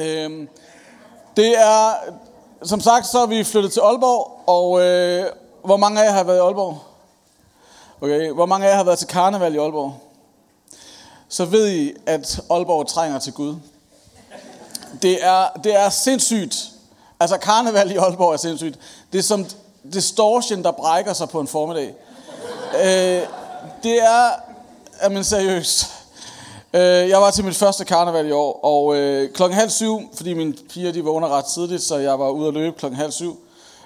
Øhm, det er, som sagt, så er vi flyttet til Aalborg, og øh, hvor mange af jer har været i Aalborg? Okay, hvor mange af jer har været til karneval i Aalborg? Så ved I, at Aalborg trænger til Gud. Det er, det er sindssygt. Altså karneval i Aalborg er sindssygt. Det er som distortion, der brækker sig på en formiddag. Øh, det er, jamen seriøst. Øh, jeg var til mit første karneval i år, og øh, klokken halv syv, fordi mine piger de vågner ret tidligt, så jeg var ude at løbe klokken halv syv.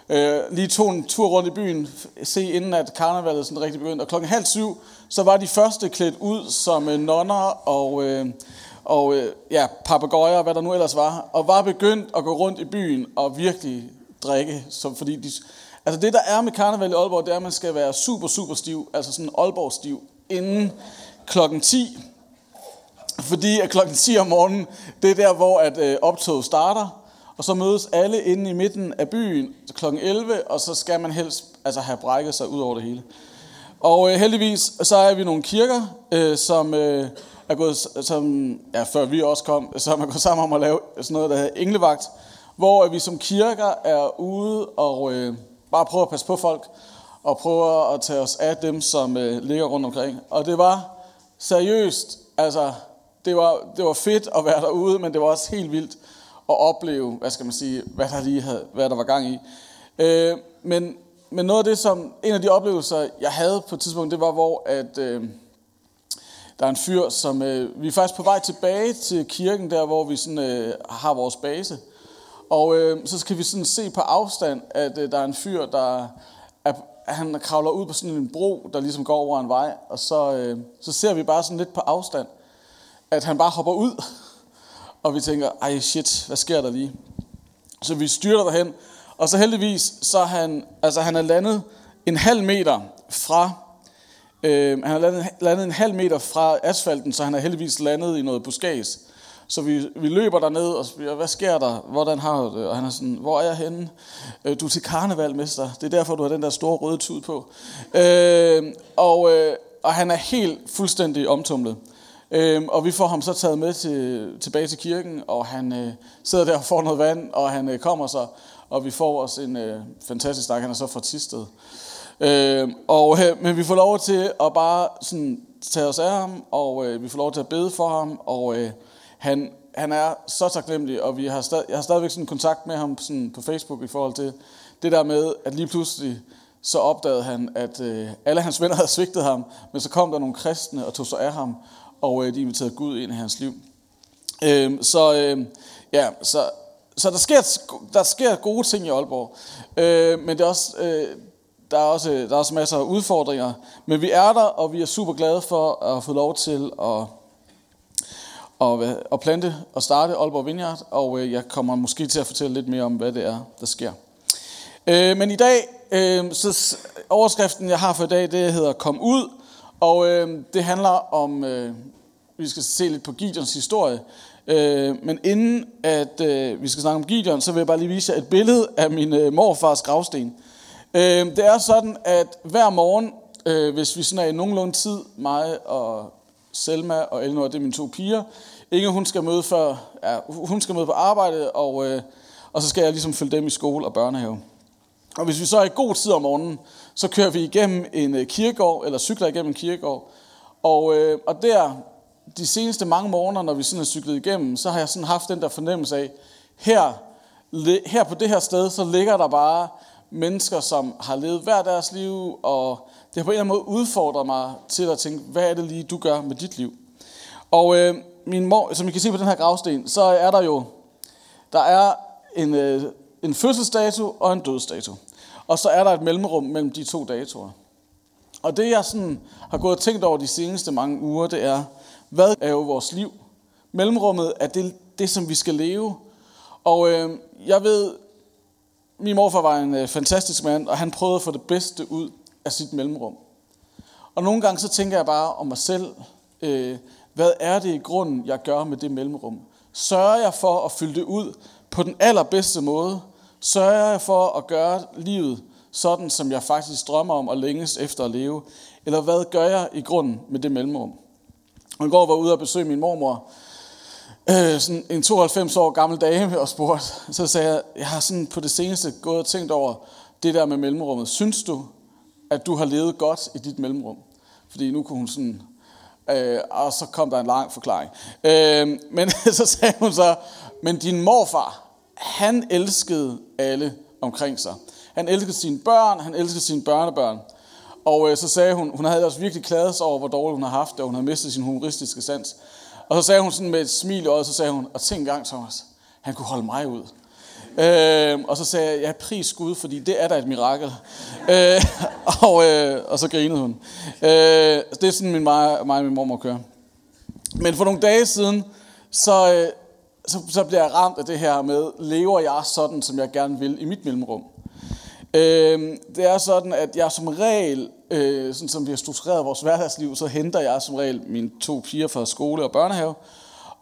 Øh, lige tog en tur rundt i byen, se inden at karnevalet sådan rigtig begyndte. Og klokken halv syv, så var de første klædt ud som øh, nonner og, øh, og øh, ja, papegøjer, hvad der nu ellers var. Og var begyndt at gå rundt i byen og virkelig drikke. som, fordi de, altså det, der er med karneval i Aalborg, det er, at man skal være super, super stiv. Altså sådan Aalborg-stiv inden klokken 10. Fordi at klokken 10 om morgenen, det er der, hvor at, øh, optoget starter. Og så mødes alle inde i midten af byen kl. 11, og så skal man helst altså, have brækket sig ud over det hele. Og øh, heldigvis, så er vi nogle kirker, øh, som øh, er gået, som, ja, før vi også kom, som er gået sammen om at lave sådan noget, der hedder englevagt, hvor vi som kirker er ude og øh, bare prøver at passe på folk, og prøver at tage os af dem, som øh, ligger rundt omkring. Og det var seriøst, altså, det var, det var fedt at være derude, men det var også helt vildt at opleve, hvad skal man sige, hvad der lige havde, hvad der var gang i. Øh, men, men noget af det, som, en af de oplevelser, jeg havde på et tidspunkt, det var, hvor at, øh, der er en fyr, som, øh, vi er faktisk på vej tilbage til kirken, der hvor vi sådan, øh, har vores base. Og øh, så skal vi sådan se på afstand, at øh, der er en fyr, der er, han kravler ud på sådan en bro, der ligesom går over en vej, og så, øh, så ser vi bare sådan lidt på afstand, at han bare hopper ud og vi tænker, ej shit, hvad sker der lige? Så vi styrter derhen, og så heldigvis, så er han, altså han er landet en halv meter fra, øh, han er landet, landet en halv meter fra asfalten, så han er heldigvis landet i noget buskads. Så vi, vi løber derned og spørger, hvad sker der? Hvordan har du det? Og han er sådan, hvor er jeg henne? Øh, du er til karneval, mester. Det er derfor, du har den der store røde tud på. Øh, og, øh, og han er helt fuldstændig omtumlet. Øhm, og vi får ham så taget med til, tilbage til kirken, og han øh, sidder der og får noget vand, og han øh, kommer så, og vi får os en øh, fantastisk snak. Han er så fra Tisted. Øhm, og, øh, men vi får lov til at bare sådan, tage os af ham, og øh, vi får lov til at bede for ham, og øh, han, han er så taknemmelig, og vi har stad, jeg har stadigvæk sådan kontakt med ham sådan på Facebook i forhold til det der med, at lige pludselig så opdagede han, at øh, alle hans venner havde svigtet ham, men så kom der nogle kristne og tog sig af ham, og øh, de inviterede Gud ind i hans liv. Øh, så øh, ja, så, så der, sker, der sker gode ting i Aalborg, øh, men det er også, øh, der, er også, der er også masser af udfordringer. Men vi er der, og vi er super glade for at få lov til at, at, at plante og starte Aalborg Vineyard, og øh, jeg kommer måske til at fortælle lidt mere om, hvad det er, der sker. Øh, men i dag, øh, så overskriften, jeg har for i dag, det hedder Kom ud, og øh, det handler om, øh, vi skal se lidt på Gideons historie. Øh, men inden at øh, vi skal snakke om Gideon, så vil jeg bare lige vise jer et billede af min øh, morfars gravsten. Øh, det er sådan, at hver morgen, øh, hvis vi sådan er i nogenlunde tid, mig og Selma og Elinor, det er mine to piger, Inge, hun skal møde, før, ja, hun skal møde på arbejde, og, øh, og så skal jeg ligesom følge dem i skole og børnehave. Og hvis vi så er i god tid om morgenen, så kører vi igennem en øh, kirkegård, eller cykler igennem en kirkegård. Og, øh, og der, de seneste mange morgener, når vi sådan har cyklet igennem, så har jeg sådan haft den der fornemmelse af, her, her på det her sted, så ligger der bare mennesker, som har levet hver deres liv, og det har på en eller anden måde udfordret mig til at tænke, hvad er det lige, du gør med dit liv? Og øh, min mor, som I kan se på den her gravsten, så er der jo, der er en, øh, en fødselsdato og en dødsdato. Og så er der et mellemrum mellem de to datoer. Og det jeg sådan har gået og tænkt over de seneste mange uger, det er, hvad er jo vores liv? Mellemrummet er det, det som vi skal leve. Og øh, jeg ved, min morfar var en øh, fantastisk mand, og han prøvede at få det bedste ud af sit mellemrum. Og nogle gange så tænker jeg bare om mig selv, øh, hvad er det i grunden, jeg gør med det mellemrum? Sørger jeg for at fylde det ud på den allerbedste måde? Sørger jeg for at gøre livet sådan, som jeg faktisk drømmer om og længes efter at leve? Eller hvad gør jeg i grunden med det mellemrum? Og i går var jeg ude og besøge min mormor, øh, sådan en 92 år gammel dame og spurgte, så sagde jeg, jeg har sådan på det seneste gået og tænkt over det der med mellemrummet. Synes du, at du har levet godt i dit mellemrum? Fordi nu kunne hun sådan, øh, og så kom der en lang forklaring. Øh, men så sagde hun så, men din morfar, han elskede alle omkring sig. Han elskede sine børn, han elskede sine børnebørn. Og øh, så sagde hun, hun havde også virkelig klaget sig over, hvor dårligt hun har haft det, og hun havde mistet sin humoristiske sans. Og så sagde hun sådan med et smil i øjet, så sagde hun, og tænk engang, Thomas, han kunne holde mig ud. Øh, og så sagde jeg, ja, pris Gud, fordi det er da et mirakel. Øh, og, øh, og så grinede hun. Øh, det er sådan, min, mig, mig og min mormor kører. Men for nogle dage siden, så, øh, så, så bliver jeg ramt af det her med, lever jeg sådan, som jeg gerne vil i mit mellemrum? Øh, det er sådan, at jeg som regel, øh, sådan som vi har struktureret vores hverdagsliv, så henter jeg som regel mine to piger fra skole og børnehave.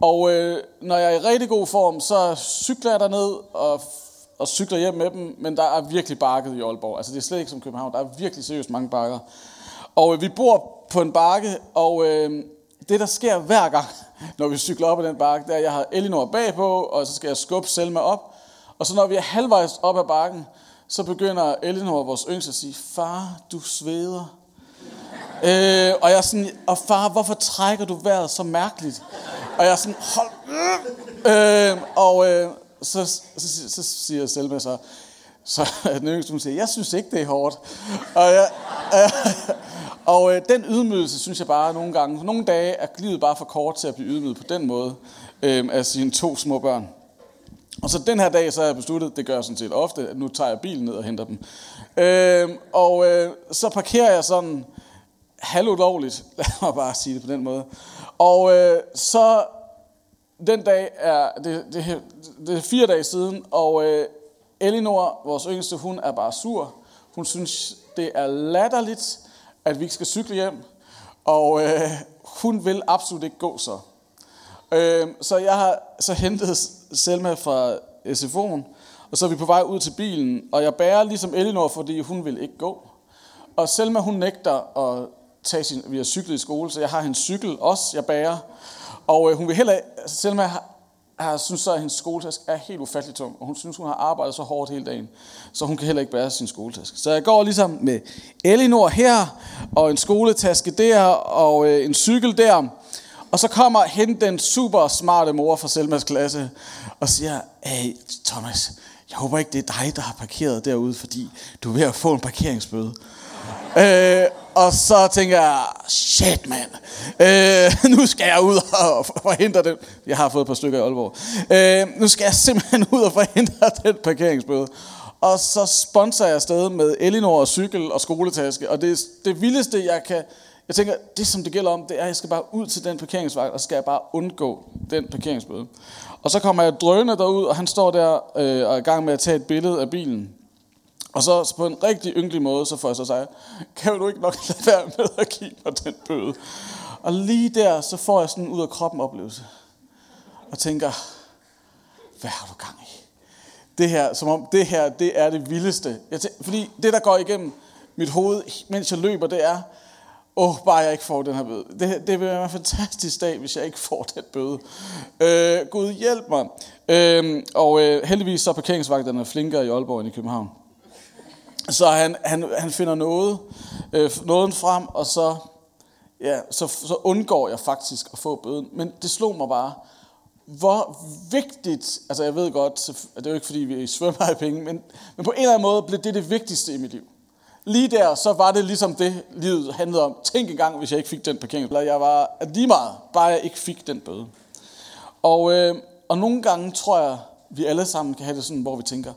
Og øh, når jeg er i rigtig god form, så cykler jeg derned og, og cykler hjem med dem, men der er virkelig bakket i Aalborg. Altså det er slet ikke som København, der er virkelig seriøst mange bakker. Og øh, vi bor på en bakke, og øh, det der sker hver gang, når vi cykler op ad den bakke, det er, at jeg har Elinor bagpå, og så skal jeg skubbe Selma op. Og så når vi er halvvejs op ad bakken, så begynder Elinor, vores yngste, at sige, far, du sveder. øh, og jeg er sådan, og far, hvorfor trækker du vejret så mærkeligt? Og jeg er sådan, hold øh, Og øh, så, så, så, så siger Selma så, så den yngste, hun siger, jeg synes ikke, det er hårdt. Og, jeg, øh, og øh, den ydmygelse, synes jeg bare nogle gange, nogle dage er livet bare for kort til at blive ydmyget på den måde øh, af sine to små børn. Og så den her dag, så har jeg besluttet, det gør jeg sådan set ofte, at nu tager jeg bilen ned og henter dem. Øh, og øh, så parkerer jeg sådan halvulovligt, lad mig bare sige det på den måde. Og øh, så den dag er, det, det, det er fire dage siden, og øh, Elinor, vores yngste, hun er bare sur. Hun synes, det er latterligt, at vi ikke skal cykle hjem. Og øh, hun vil absolut ikke gå så. Øh, så jeg har så hentet Selma fra SFO'en, og så er vi på vej ud til bilen, og jeg bærer ligesom Elinor, fordi hun vil ikke gå. Og Selma, hun nægter at tage sin, vi har cyklet i skole, så jeg har hendes cykel også, jeg bærer. Og øh, hun vil heller, Selma har, synes så, at hendes skoletaske er helt ufattelig tung, og hun synes, hun har arbejdet så hårdt hele dagen, så hun kan heller ikke bære sin skoletaske. Så jeg går ligesom med Elinor her, og en skoletaske der, og øh, en cykel der, og så kommer hen den super smarte mor fra Selmas klasse og siger, hey Thomas, jeg håber ikke, det er dig, der har parkeret derude, fordi du er ved at få en parkeringsbøde øh, og så tænker jeg, shit mand, øh, nu skal jeg ud og forhindre den. Jeg har fået et par stykker i Aalborg. Øh, nu skal jeg simpelthen ud og forhindre den parkeringsbøde. Og så sponsorer jeg afsted med Elinor og cykel og skoletaske. Og det, det vildeste, jeg kan jeg tænker, det som det gælder om, det er, at jeg skal bare ud til den parkeringsvagt, og så skal jeg bare undgå den parkeringsbøde. Og så kommer jeg drønende derud, og han står der øh, og er i gang med at tage et billede af bilen. Og så på en rigtig ynkelig måde, så får jeg så sagt, kan du ikke nok lade være med at give mig den bøde? Og lige der, så får jeg sådan en ud af kroppen oplevelse. Og tænker, hvad har du gang i? Det her, som om det her, det er det vildeste. Jeg tænker, fordi det, der går igennem mit hoved, mens jeg løber, det er, Åh, oh, bare jeg ikke får den her bøde. Det, det vil være en fantastisk dag, hvis jeg ikke får den bøde. Øh, Gud hjælp mig. Øh, og øh, heldigvis så er parkeringsvagterne flinkere i Aalborg end i København. Så han, han, han finder noget, øh, noget frem, og så, ja, så, så undgår jeg faktisk at få bøden. Men det slog mig bare, hvor vigtigt, altså jeg ved godt, det er jo ikke fordi vi svømmer i penge, men, men på en eller anden måde blev det det vigtigste i mit liv. Lige der, så var det ligesom det, livet handlede om. Tænk engang, hvis jeg ikke fik den parkeringsplads. Jeg var lige meget, bare jeg ikke fik den bøde. Og, øh, og nogle gange tror jeg, vi alle sammen kan have det sådan, hvor vi tænker,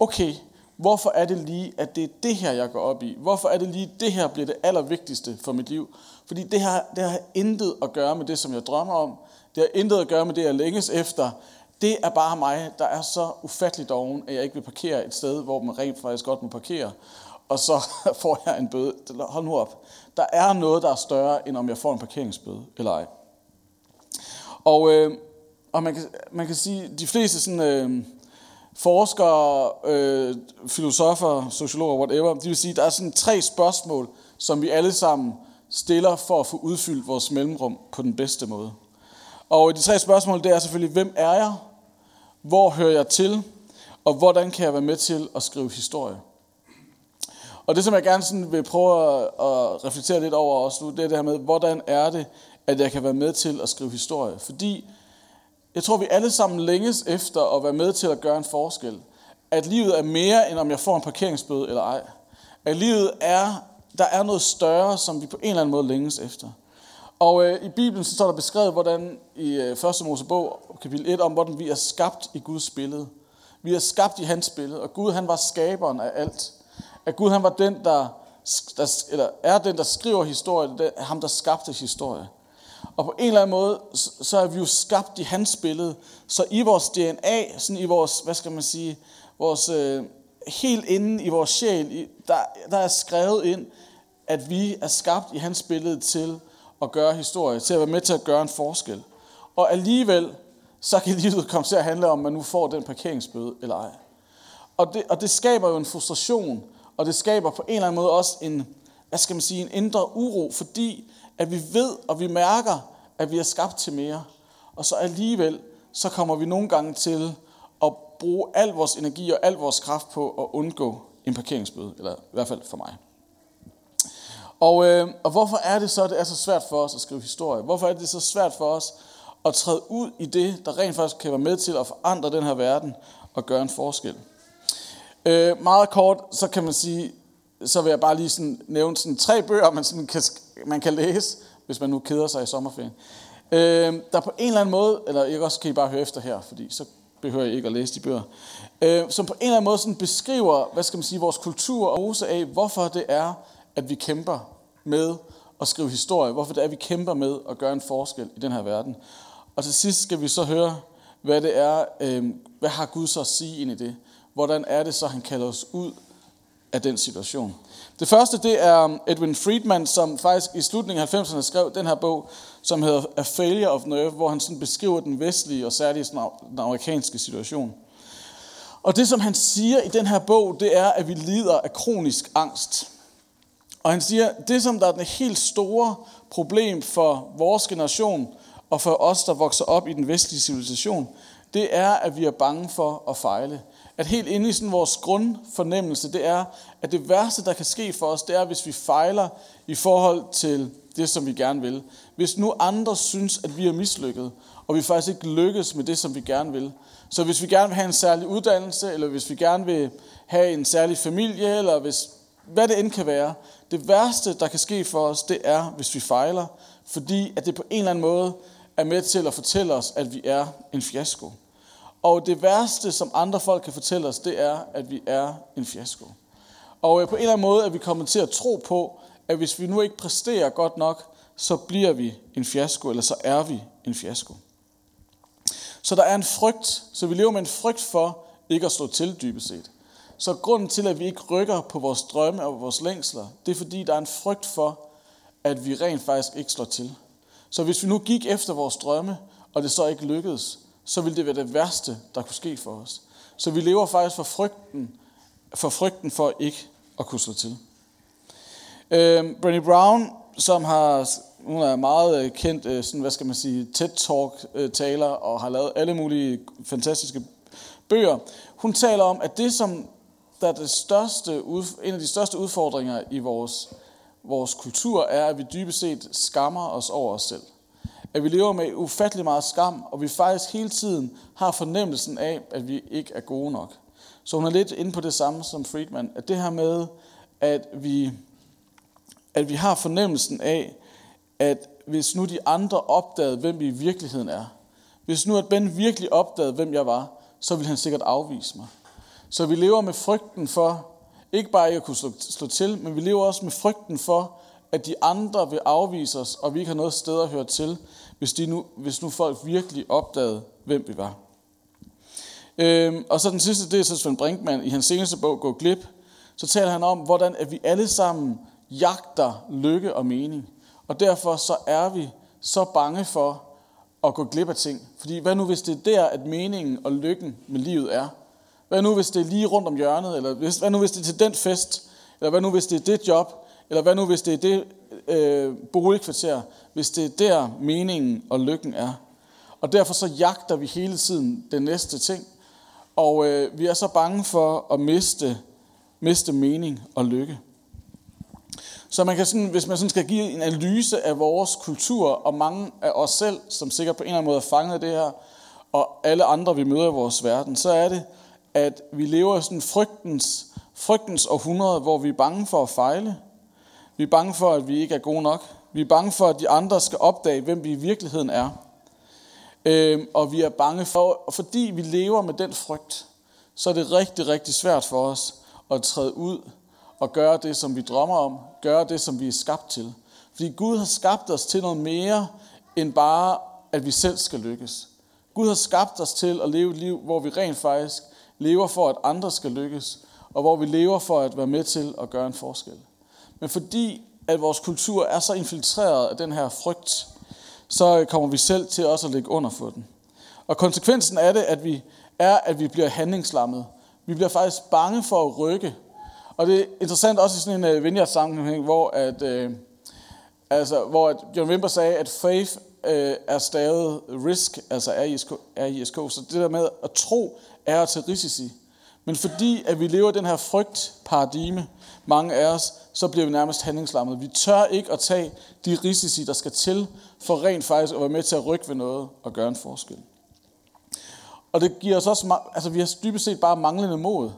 okay, hvorfor er det lige, at det er det her, jeg går op i? Hvorfor er det lige, det her bliver det allervigtigste for mit liv? Fordi det her, det har intet at gøre med det, som jeg drømmer om. Det har intet at gøre med det, jeg længes efter. Det er bare mig, der er så ufatteligt doven, at jeg ikke vil parkere et sted, hvor man rent faktisk godt må parkere og så får jeg en bøde. Hold nu op. Der er noget, der er større, end om jeg får en parkeringsbøde eller ej. Og, øh, og man, kan, man kan sige, de fleste sådan, øh, forskere, øh, filosofer, sociologer, whatever, de vil sige, der er sådan tre spørgsmål, som vi alle sammen stiller for at få udfyldt vores mellemrum på den bedste måde. Og de tre spørgsmål, det er selvfølgelig, hvem er jeg? Hvor hører jeg til? Og hvordan kan jeg være med til at skrive historie? Og det, som jeg gerne sådan vil prøve at reflektere lidt over også nu, det er det her med, hvordan er det, at jeg kan være med til at skrive historie? Fordi jeg tror, vi alle sammen længes efter at være med til at gøre en forskel. At livet er mere, end om jeg får en parkeringsbøde eller ej. At livet er, der er noget større, som vi på en eller anden måde længes efter. Og øh, i Bibelen så står der beskrevet, hvordan i øh, 1. Mosebog, kapitel 1, om hvordan vi er skabt i Guds billede. Vi er skabt i hans billede, og Gud han var skaberen af alt. At Gud han var den, der, der eller er den, der skriver historien, det er ham, der skabte historie. Og på en eller anden måde, så er vi jo skabt i hans billede. Så i vores DNA, sådan i vores, hvad skal man sige, vores, øh, helt inde i vores sjæl, der, der er skrevet ind, at vi er skabt i hans billede til at gøre historie, til at være med til at gøre en forskel. Og alligevel, så kan livet komme til at handle om, at man nu får den parkeringsbøde eller ej. Og det, og det skaber jo en frustration, og det skaber på en eller anden måde også en, hvad skal man sige, en indre uro, fordi at vi ved og vi mærker, at vi er skabt til mere. Og så alligevel, så kommer vi nogle gange til at bruge al vores energi og al vores kraft på at undgå en parkeringsbøde, eller i hvert fald for mig. Og, øh, og hvorfor er det så, at det er så svært for os at skrive historie? Hvorfor er det så svært for os at træde ud i det, der rent faktisk kan være med til at forandre den her verden og gøre en forskel? Øh, meget kort, så kan man sige, så vil jeg bare lige sådan nævne sådan tre bøger, man, sådan kan, man kan læse, hvis man nu keder sig i sommerferien. Øh, der på en eller anden måde, eller jeg også kan I bare høre efter her, fordi så behøver jeg ikke at læse de bøger, øh, som på en eller anden måde sådan beskriver, hvad skal man sige, vores kultur og rose af, hvorfor det er, at vi kæmper med at skrive historie, hvorfor det er, at vi kæmper med at gøre en forskel i den her verden. Og til sidst skal vi så høre, hvad det er, øh, hvad har Gud så at sige ind i det? Hvordan er det så, han kalder os ud af den situation? Det første, det er Edwin Friedman, som faktisk i slutningen af 90'erne skrev den her bog, som hedder A Failure of Nerve, hvor han sådan beskriver den vestlige og særligt den amerikanske situation. Og det, som han siger i den her bog, det er, at vi lider af kronisk angst. Og han siger, det som der er den helt store problem for vores generation, og for os, der vokser op i den vestlige civilisation, det er, at vi er bange for at fejle. At helt inde i sådan vores grundfornemmelse, det er, at det værste, der kan ske for os, det er, hvis vi fejler i forhold til det, som vi gerne vil. Hvis nu andre synes, at vi er mislykket, og vi faktisk ikke lykkes med det, som vi gerne vil. Så hvis vi gerne vil have en særlig uddannelse, eller hvis vi gerne vil have en særlig familie, eller hvis, hvad det end kan være, det værste, der kan ske for os, det er, hvis vi fejler, fordi at det på en eller anden måde er med til at fortælle os, at vi er en fiasko. Og det værste, som andre folk kan fortælle os, det er, at vi er en fiasko. Og øh, på en eller anden måde er vi kommet til at tro på, at hvis vi nu ikke præsterer godt nok, så bliver vi en fiasko, eller så er vi en fiasko. Så der er en frygt, så vi lever med en frygt for ikke at slå til dybest set. Så grunden til, at vi ikke rykker på vores drømme og vores længsler, det er fordi, der er en frygt for, at vi rent faktisk ikke slår til. Så hvis vi nu gik efter vores drømme, og det så ikke lykkedes, så ville det være det værste, der kunne ske for os. Så vi lever faktisk for frygten for, frygten for ikke at kunne slå til. Øh, Brené Brown, som har, hun er meget øh, kendt, øh, sådan, hvad skal man sige, TED-talk-taler, øh, og har lavet alle mulige fantastiske bøger. Hun taler om, at det, som der er det største, en af de største udfordringer i vores, vores kultur, er, at vi dybest set skammer os over os selv. At vi lever med ufattelig meget skam, og vi faktisk hele tiden har fornemmelsen af, at vi ikke er gode nok. Så hun er lidt inde på det samme som Friedman, at det her med, at vi, at vi har fornemmelsen af, at hvis nu de andre opdagede, hvem vi i virkeligheden er, hvis nu at Ben virkelig opdagede, hvem jeg var, så ville han sikkert afvise mig. Så vi lever med frygten for, ikke bare ikke at kunne slå, slå til, men vi lever også med frygten for, at de andre vil afvise os, og vi ikke har noget sted at høre til, hvis, de nu, hvis nu folk virkelig opdagede, hvem vi var. Øhm, og så den sidste, det er så Svend Brinkmann i hans seneste bog, Gå glip. Så taler han om, hvordan at vi alle sammen jagter lykke og mening. Og derfor så er vi så bange for at gå glip af ting. Fordi hvad nu hvis det er der, at meningen og lykken med livet er? Hvad nu hvis det er lige rundt om hjørnet? Eller hvad nu hvis det er til den fest? Eller hvad nu hvis det er det job? Eller hvad nu hvis det er det øh, boligkvarter? Hvis det er der meningen og lykken er? Og derfor så jagter vi hele tiden den næste ting. Og øh, vi er så bange for at miste, miste mening og lykke. Så man kan sådan, hvis man sådan skal give en analyse af vores kultur, og mange af os selv, som sikkert på en eller anden måde er fanget af det her, og alle andre, vi møder i vores verden, så er det, at vi lever i sådan frygtens, frygtens århundrede, hvor vi er bange for at fejle. Vi er bange for, at vi ikke er gode nok. Vi er bange for, at de andre skal opdage, hvem vi i virkeligheden er. Øhm, og vi er bange for, og fordi vi lever med den frygt, så er det rigtig, rigtig svært for os at træde ud og gøre det, som vi drømmer om. Gøre det, som vi er skabt til. Fordi Gud har skabt os til noget mere, end bare, at vi selv skal lykkes. Gud har skabt os til at leve et liv, hvor vi rent faktisk lever for, at andre skal lykkes, og hvor vi lever for at være med til at gøre en forskel. Men fordi at vores kultur er så infiltreret af den her frygt, så kommer vi selv til også at ligge under for den. Og konsekvensen af det, at vi er, at vi bliver handlingslammet. Vi bliver faktisk bange for at rykke. Og det er interessant også i sådan en uh, vineyard-sammenhæng, hvor, at, uh, altså, hvor at John Wimber sagde, at faith uh, er stavet risk, altså R-I-S-K, Så det der med at tro er at tage risici. Men fordi at vi lever den her frygtparadigme, mange af os, så bliver vi nærmest handlingslammet. Vi tør ikke at tage de risici, der skal til, for rent faktisk at være med til at rykke ved noget og gøre en forskel. Og det giver os også, altså vi har dybest set bare manglende mod.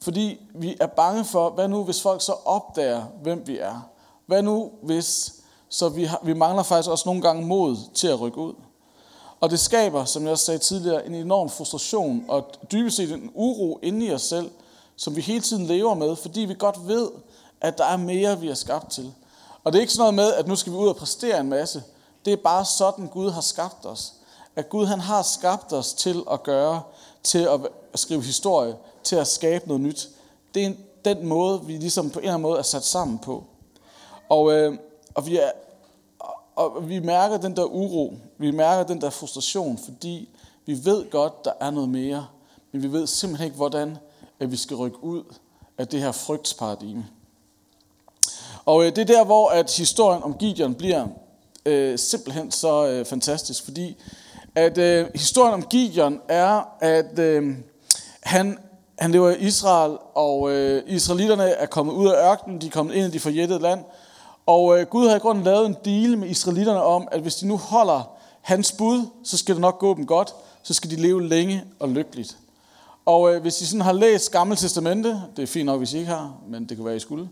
Fordi vi er bange for, hvad nu hvis folk så opdager, hvem vi er? Hvad nu hvis, så vi, har, vi mangler faktisk også nogle gange mod til at rykke ud. Og det skaber, som jeg også sagde tidligere, en enorm frustration og dybest set en uro inde i os selv, som vi hele tiden lever med, fordi vi godt ved, at der er mere, vi er skabt til. Og det er ikke sådan noget med, at nu skal vi ud og præstere en masse. Det er bare sådan, Gud har skabt os. At Gud han har skabt os til at gøre, til at skrive historie, til at skabe noget nyt. Det er den måde, vi ligesom på en eller anden måde er sat sammen på. Og, øh, og, vi, er, og vi mærker den der uro, vi mærker den der frustration, fordi vi ved godt, der er noget mere, men vi ved simpelthen ikke, hvordan at vi skal rykke ud af det her frygtsparadigme. Og øh, det er der, hvor at historien om Gideon bliver øh, simpelthen så øh, fantastisk, fordi at øh, historien om Gideon er, at øh, han, han lever i Israel, og øh, israelitterne er kommet ud af ørkenen, de er kommet ind i det forjættede land, og øh, Gud har i grunden lavet en deal med israelitterne om, at hvis de nu holder hans bud, så skal det nok gå dem godt, så skal de leve længe og lykkeligt. Og øh, hvis I sådan har læst Gamle Testamente, det er fint nok, hvis I ikke har, men det kan være, I skulle,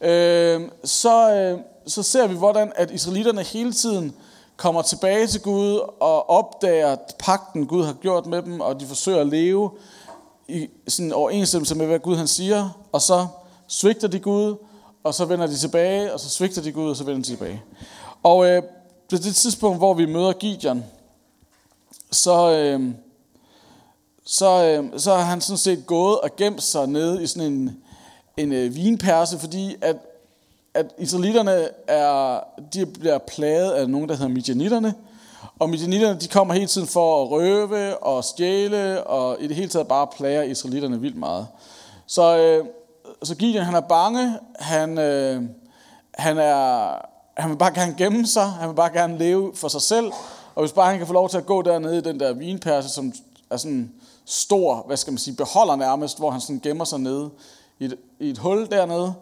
øh, så, øh, så ser vi, hvordan at israelitterne hele tiden kommer tilbage til Gud og opdager pakten, Gud har gjort med dem, og de forsøger at leve i sådan overensstemmelse med, hvad Gud han siger, og så svigter de Gud, og så vender de tilbage, og så svigter de Gud, og så vender de tilbage. Og øh, på det tidspunkt, hvor vi møder Gideon, så, øh, så, øh, så har han sådan set gået og gemt sig nede i sådan en, en øh, vinperse, fordi at, at israelitterne er, de bliver plaget af nogen, der hedder midjanitterne, og midjanitterne, de kommer hele tiden for at røve og stjæle, og i det hele taget bare plager israelitterne vildt meget. Så, øh, så Gideon, han er bange, han, øh, han, er, han vil bare gerne gemme sig, han vil bare gerne leve for sig selv, og hvis bare han kan få lov til at gå dernede i den der vinperse, som er sådan stor, hvad skal man sige, beholder nærmest, hvor han sådan gemmer sig nede i et, i et hul dernede.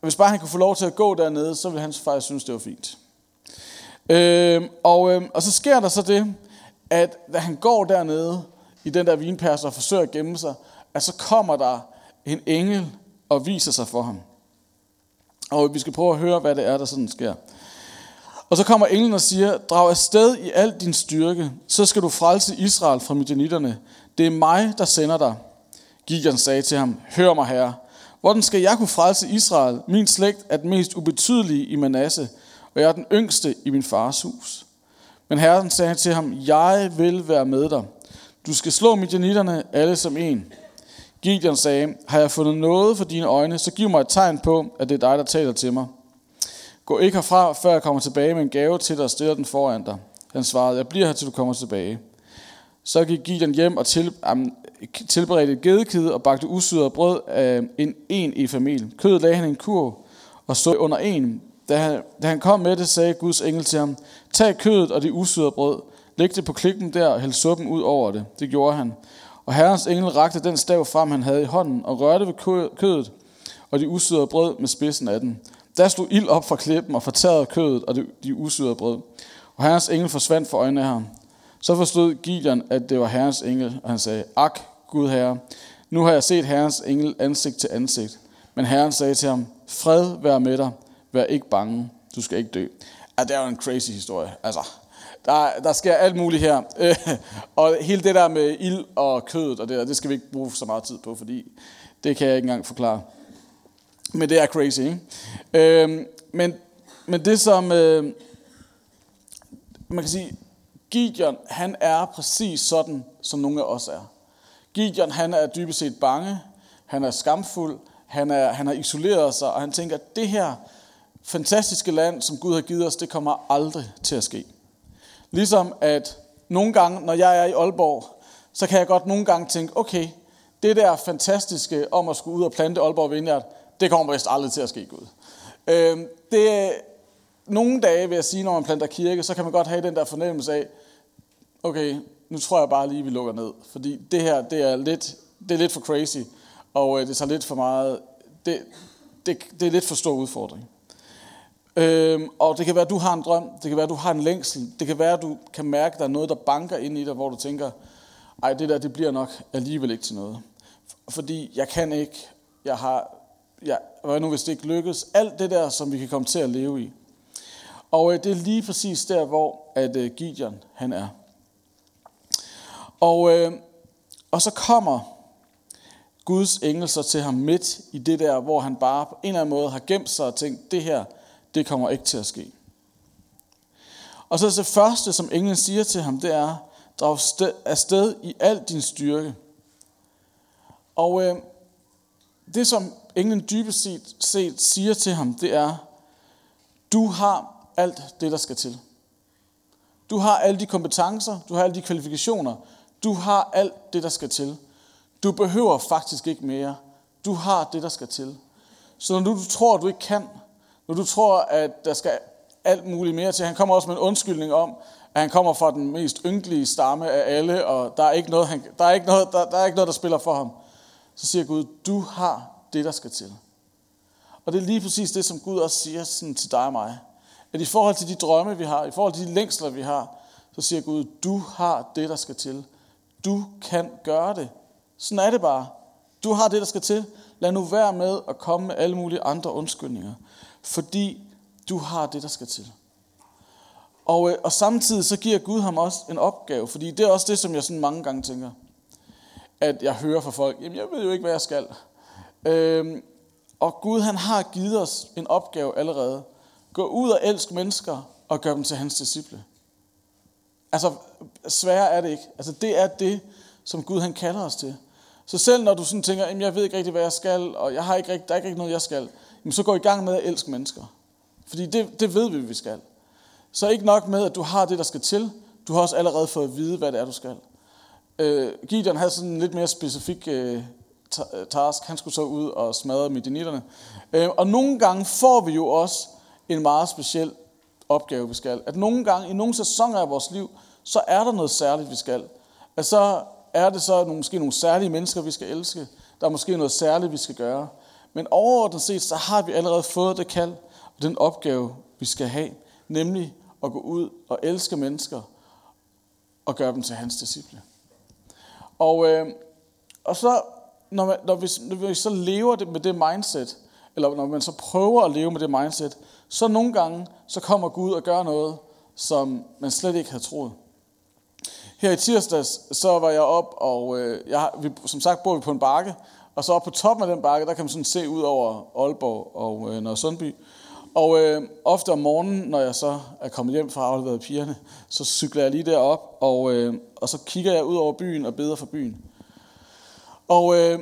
Hvis bare han kunne få lov til at gå dernede, så ville han faktisk synes, det var fint. Øh, og, øh, og så sker der så det, at da han går dernede i den der vinperse og forsøger at gemme sig, at så kommer der en engel og viser sig for ham. Og vi skal prøve at høre, hvad det er, der sådan sker. Og så kommer englen og siger, drag afsted i al din styrke, så skal du frelse Israel fra midjanitterne. Det er mig, der sender dig. Gideon sagde til ham, hør mig herre, hvordan skal jeg kunne frelse Israel? Min slægt er den mest ubetydelige i Manasse, og jeg er den yngste i min fars hus. Men herren sagde til ham, jeg vil være med dig. Du skal slå midjanitterne alle som en. Gideon sagde, har jeg fundet noget for dine øjne, så giv mig et tegn på, at det er dig, der taler til mig. Gå ikke herfra, før jeg kommer tilbage med en gave til dig og stiller den foran dig. Han svarede, jeg bliver her, til du kommer tilbage. Så gik Gideon hjem og til, um, tilberedte et og bagte usyret brød af en en i familien. Kødet lagde han i en kur og stod under en. Da han, da han kom med det, sagde Guds engel til ham, tag kødet og det usyrede brød, læg det på klippen der og hæld suppen ud over det. Det gjorde han. Og herrens engel rakte den stav frem, han havde i hånden, og rørte ved kødet og de usyrede brød med spidsen af den. Der stod ild op fra klippen og fortærede kødet og de usyrede brød. Og herrens engel forsvandt for øjnene af ham. Så forstod Gideon, at det var herrens engel, og han sagde, Ak, Gud herre, nu har jeg set herrens engel ansigt til ansigt. Men herren sagde til ham, fred være med dig, vær ikke bange, du skal ikke dø. Ja, det er jo en crazy historie. Altså, der, der sker alt muligt her. og hele det der med ild og kødet, og det, der, det skal vi ikke bruge så meget tid på, fordi det kan jeg ikke engang forklare. Men det er crazy, ikke? Øhm, men, men det som, øh, man kan sige, Gideon, han er præcis sådan, som nogle af os er. Gideon, han er dybest set bange, han er skamfuld, han, er, han har isoleret sig, og han tænker, at det her fantastiske land, som Gud har givet os, det kommer aldrig til at ske. Ligesom at nogle gange, når jeg er i Aalborg, så kan jeg godt nogle gange tænke, okay, det der fantastiske om at skulle ud og plante Aalborg Vineyard, det kommer vist aldrig til at ske, Gud. Øh, det, nogle dage vil jeg sige, når man planter kirke, så kan man godt have den der fornemmelse af, okay, nu tror jeg bare lige, vi lukker ned. Fordi det her, det er lidt, det er lidt for crazy, og øh, det tager lidt for meget, det, det, det er lidt for stor udfordring. Øhm, og det kan være, at du har en drøm, det kan være, at du har en længsel, det kan være, at du kan mærke, at der er noget, der banker ind i dig, hvor du tænker, ej, det der, det bliver nok alligevel ikke til noget. Fordi jeg kan ikke, jeg har, ja, hvad nu hvis det ikke lykkes, alt det der, som vi kan komme til at leve i. Og øh, det er lige præcis der, hvor at øh, Gideon han er. Og, øh, og så kommer Guds engel så til ham midt i det der, hvor han bare på en eller anden måde har gemt sig og tænkt, det her, det kommer ikke til at ske. Og så det første, som englen siger til ham, det er, drag afsted i al din styrke. Og øh, det, som englen dybest set, set siger til ham, det er, du har alt det, der skal til. Du har alle de kompetencer, du har alle de kvalifikationer, du har alt det, der skal til. Du behøver faktisk ikke mere. Du har det, der skal til. Så når du tror, du ikke kan, når du tror, at der skal alt muligt mere til, han kommer også med en undskyldning om, at han kommer fra den mest ynkelige stamme af alle, og der er ikke noget, han, der, er ikke noget, der, der, er ikke noget, der spiller for ham. Så siger Gud, du har det, der skal til. Og det er lige præcis det, som Gud også siger sådan til dig og mig. At i forhold til de drømme, vi har, i forhold til de længsler, vi har, så siger Gud, du har det, der skal til. Du kan gøre det. Sådan er det bare. Du har det, der skal til. Lad nu være med at komme med alle mulige andre undskyldninger. Fordi du har det, der skal til. Og, øh, og samtidig så giver Gud ham også en opgave. Fordi det er også det, som jeg sådan mange gange tænker. At jeg hører fra folk, jamen jeg ved jo ikke, hvad jeg skal. Øhm, og Gud han har givet os en opgave allerede. Gå ud og elsk mennesker og gør dem til hans disciple. Altså, sværere er det ikke. Altså, det er det, som Gud han kalder os til. Så selv når du sådan tænker, jamen, jeg ved ikke rigtig, hvad jeg skal, og jeg har ikke, der er ikke rigtig noget, jeg skal, jamen, så gå i gang med at elske mennesker. Fordi det, det ved vi, vi skal. Så ikke nok med, at du har det, der skal til. Du har også allerede fået at vide, hvad det er, du skal. Øh, Gideon havde sådan en lidt mere specifik øh, øh task. Han skulle så ud og smadre midianitterne. Øh, og nogle gange får vi jo også en meget speciel opgave, vi skal. At nogle gange, i nogle sæsoner af vores liv, så er der noget særligt, vi skal. At så er det så nogle, måske nogle særlige mennesker, vi skal elske. Der er måske noget særligt, vi skal gøre. Men overordnet set, så har vi allerede fået det kald og den opgave, vi skal have. Nemlig at gå ud og elske mennesker og gøre dem til hans disciple. Og, øh, og så, når, man, når, vi, når vi så lever det med det mindset, eller når man så prøver at leve med det mindset, så nogle gange, så kommer Gud og gør noget, som man slet ikke havde troet. Her i tirsdags, så var jeg op, og øh, jeg, vi, som sagt bor vi på en bakke, og så op på toppen af den bakke, der kan man sådan se ud over Aalborg og øh, Sundby. Og øh, ofte om morgenen, når jeg så er kommet hjem fra afleveret pigerne, så cykler jeg lige derop, og, øh, og så kigger jeg ud over byen og beder for byen. Og, øh,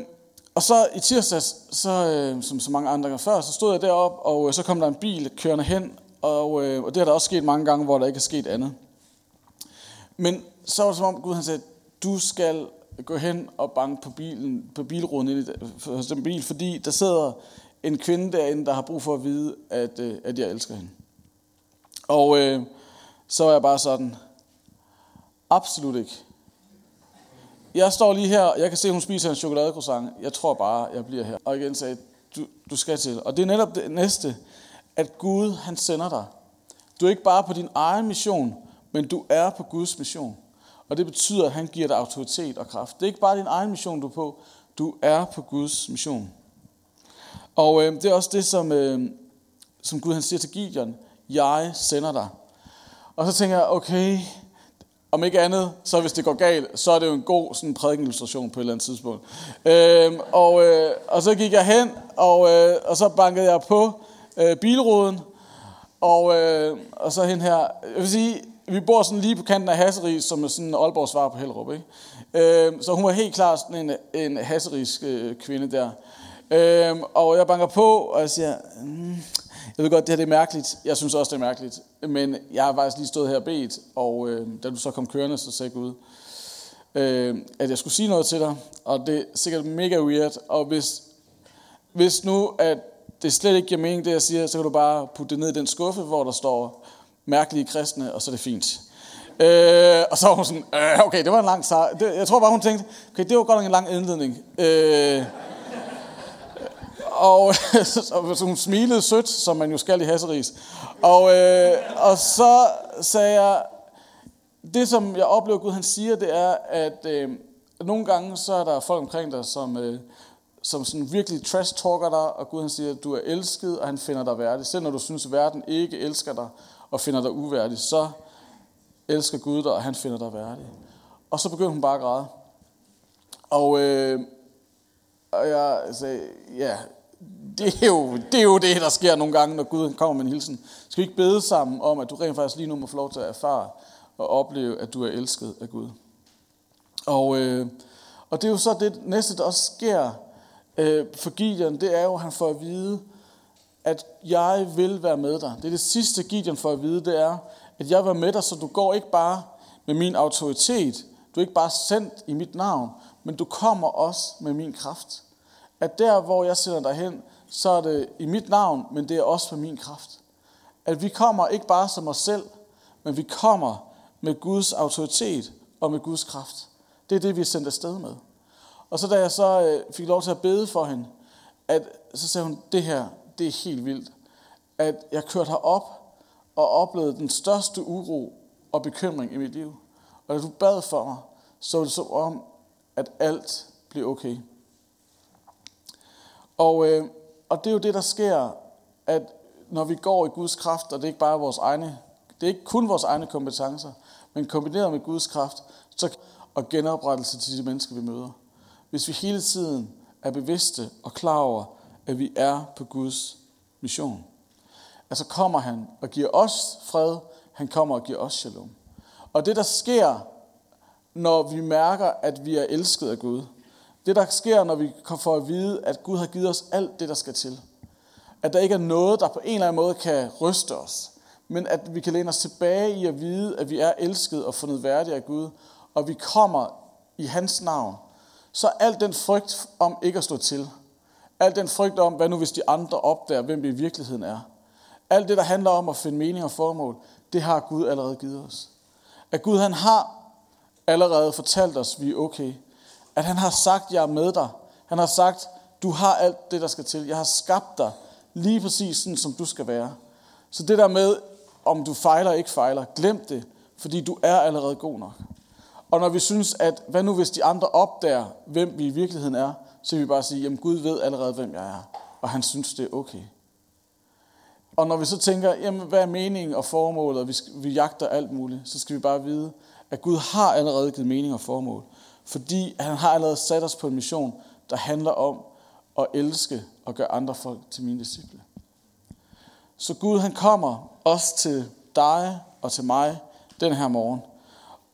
og så i tirsdags, så, øh, som så mange andre gange før, så stod jeg derop, og øh, så kom der en bil kørende hen, og, øh, og det har der også sket mange gange, hvor der ikke er sket andet. Men så var det som om Gud han sagde, du skal gå hen og banke på, bilen, på bilruden ind i hos den bil, fordi der sidder en kvinde derinde, der har brug for at vide, at, øh, at jeg elsker hende. Og øh, så var jeg bare sådan, Absolut ikke. Jeg står lige her, jeg kan se, at hun spiser en chokoladecroissant. Jeg tror bare, jeg bliver her. Og igen sagde, du, du skal til. Og det er netop det næste, at Gud, han sender dig. Du er ikke bare på din egen mission, men du er på Guds mission. Og det betyder, at han giver dig autoritet og kraft. Det er ikke bare din egen mission, du er på. Du er på Guds mission. Og øh, det er også det, som, øh, som Gud han siger til Gideon. Jeg sender dig. Og så tænker jeg, okay, om ikke andet, så hvis det går galt, så er det jo en god sådan prædikenillustration på et eller andet tidspunkt. Øhm, og, øh, og så gik jeg hen, og, øh, og så bankede jeg på øh, bilruden, og, øh, og så hen her. Jeg vil sige, vi bor sådan lige på kanten af Hasseris, som er sådan en Aalborg svar på Hellerup. Ikke? Øh, så hun var helt klart sådan en, en hasserisk øh, kvinde der. Øh, og jeg banker på, og jeg siger, mm, jeg ved godt, det her det er mærkeligt. Jeg synes også, det er mærkeligt. Men jeg har faktisk lige stået her og bedt, og øh, da du så kom kørende, så sagde Gud, øh, at jeg skulle sige noget til dig. Og det er sikkert mega weird. Og hvis, hvis nu, at det slet ikke giver mening, det jeg siger, så kan du bare putte det ned i den skuffe, hvor der står mærkelige kristne, og så er det fint. Øh, og så var hun sådan, øh, okay, det var en lang sejr. Jeg tror bare, hun tænkte, okay, det var godt nok en lang indledning. Øh, og så hun smilede sødt, som man jo skal i Hasseris. Og, øh, og så sagde jeg, det som jeg oplever Gud han siger, det er, at øh, nogle gange så er der folk omkring dig, som, øh, som sådan virkelig trash talker dig, og Gud han siger, at du er elsket, og han finder dig værdig. Selv når du synes, at verden ikke elsker dig, og finder dig uværdig, så elsker Gud dig, og han finder dig værdig. Og så begyndte hun bare at græde. Og, øh, og jeg sagde, ja, det er, jo, det er jo det, der sker nogle gange, når Gud kommer med en hilsen. Skal vi ikke bede sammen om, at du rent faktisk lige nu må få lov til at erfare og opleve, at du er elsket af Gud? Og, øh, og det er jo så det næste, der også sker øh, for Gideon, det er jo, at han får at vide, at jeg vil være med dig. Det er det sidste, Gideon får at vide, det er, at jeg vil være med dig, så du går ikke bare med min autoritet, du er ikke bare sendt i mit navn, men du kommer også med min kraft. At der, hvor jeg sender dig hen, så er det i mit navn, men det er også med min kraft. At vi kommer ikke bare som os selv, men vi kommer med Guds autoritet og med Guds kraft. Det er det, vi er sendt afsted med. Og så da jeg så øh, fik lov til at bede for hende, at, så sagde hun, det her, det er helt vildt. At jeg kørte herop og oplevede den største uro og bekymring i mit liv. Og da du bad for mig, så var det så om, at alt blev okay. Og, øh, og det er jo det, der sker, at når vi går i Guds kraft, og det er ikke bare vores egne, det er ikke kun vores egne kompetencer, men kombineret med Guds kraft, så og genoprettelse til de mennesker, vi møder. Hvis vi hele tiden er bevidste og klar over, at vi er på Guds mission. Altså kommer han og giver os fred, han kommer og giver os shalom. Og det, der sker, når vi mærker, at vi er elsket af Gud, det, der sker, når vi får at vide, at Gud har givet os alt det, der skal til. At der ikke er noget, der på en eller anden måde kan ryste os. Men at vi kan læne os tilbage i at vide, at vi er elsket og fundet værdige af Gud. Og vi kommer i hans navn. Så al den frygt om ikke at stå til. al den frygt om, hvad nu hvis de andre opdager, hvem vi i virkeligheden er. Alt det, der handler om at finde mening og formål, det har Gud allerede givet os. At Gud han har allerede fortalt os, at vi er okay. At han har sagt, jeg er med dig. Han har sagt, du har alt det, der skal til. Jeg har skabt dig lige præcis sådan, som du skal være. Så det der med, om du fejler ikke fejler, glem det, fordi du er allerede god nok. Og når vi synes, at hvad nu hvis de andre opdager, hvem vi i virkeligheden er, så vil vi bare sige, jamen Gud ved allerede, hvem jeg er. Og han synes, det er okay. Og når vi så tænker, jamen hvad er meningen og formålet, og vi, vi jagter alt muligt, så skal vi bare vide, at Gud har allerede givet mening og formål. Fordi han har allerede sat os på en mission, der handler om at elske og gøre andre folk til mine disciple. Så Gud han kommer også til dig og til mig den her morgen.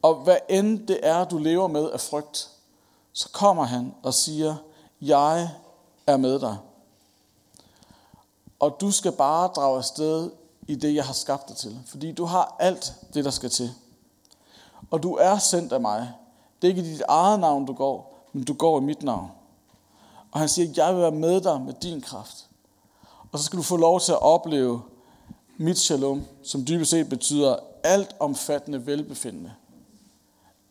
Og hvad end det er, du lever med af frygt, så kommer han og siger, jeg er med dig. Og du skal bare drage afsted i det, jeg har skabt dig til. Fordi du har alt det, der skal til. Og du er sendt af mig. Det er ikke i dit eget navn, du går, men du går i mit navn. Og han siger, jeg vil være med dig med din kraft. Og så skal du få lov til at opleve mit shalom, som dybest set betyder alt omfattende velbefindende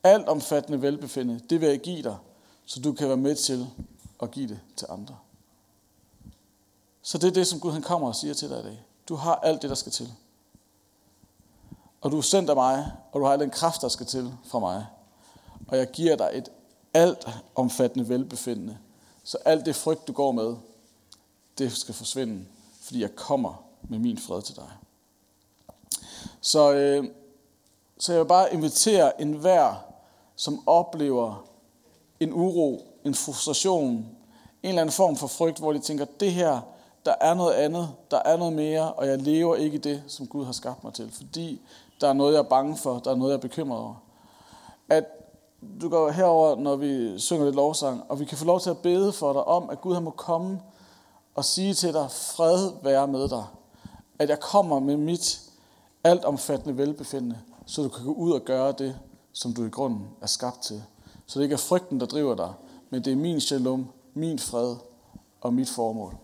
alt omfattende velbefindende, det vil jeg give dig, så du kan være med til at give det til andre. Så det er det, som Gud han kommer og siger til dig i dag. Du har alt det, der skal til. Og du er sendt af mig, og du har al den kraft, der skal til fra mig. Og jeg giver dig et alt omfattende velbefindende. Så alt det frygt, du går med, det skal forsvinde, fordi jeg kommer med min fred til dig. Så, øh, så jeg vil bare invitere enhver, som oplever en uro, en frustration, en eller anden form for frygt, hvor de tænker, det her, der er noget andet, der er noget mere, og jeg lever ikke det, som Gud har skabt mig til, fordi der er noget, jeg er bange for, der er noget, jeg er bekymret over. At du går herover, når vi synger lidt lovsang, og vi kan få lov til at bede for dig om, at Gud han må komme og sige til dig, fred være med dig. At jeg kommer med mit altomfattende velbefindende, så du kan gå ud og gøre det, som du i grunden er skabt til. Så det ikke er frygten, der driver dig, men det er min shalom, min fred og mit formål.